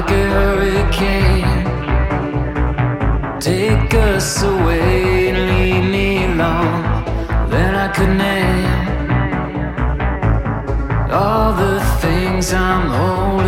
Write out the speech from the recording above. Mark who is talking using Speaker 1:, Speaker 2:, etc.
Speaker 1: like a hurricane. Take us away and leave me alone. Then I could name all the things I'm holding.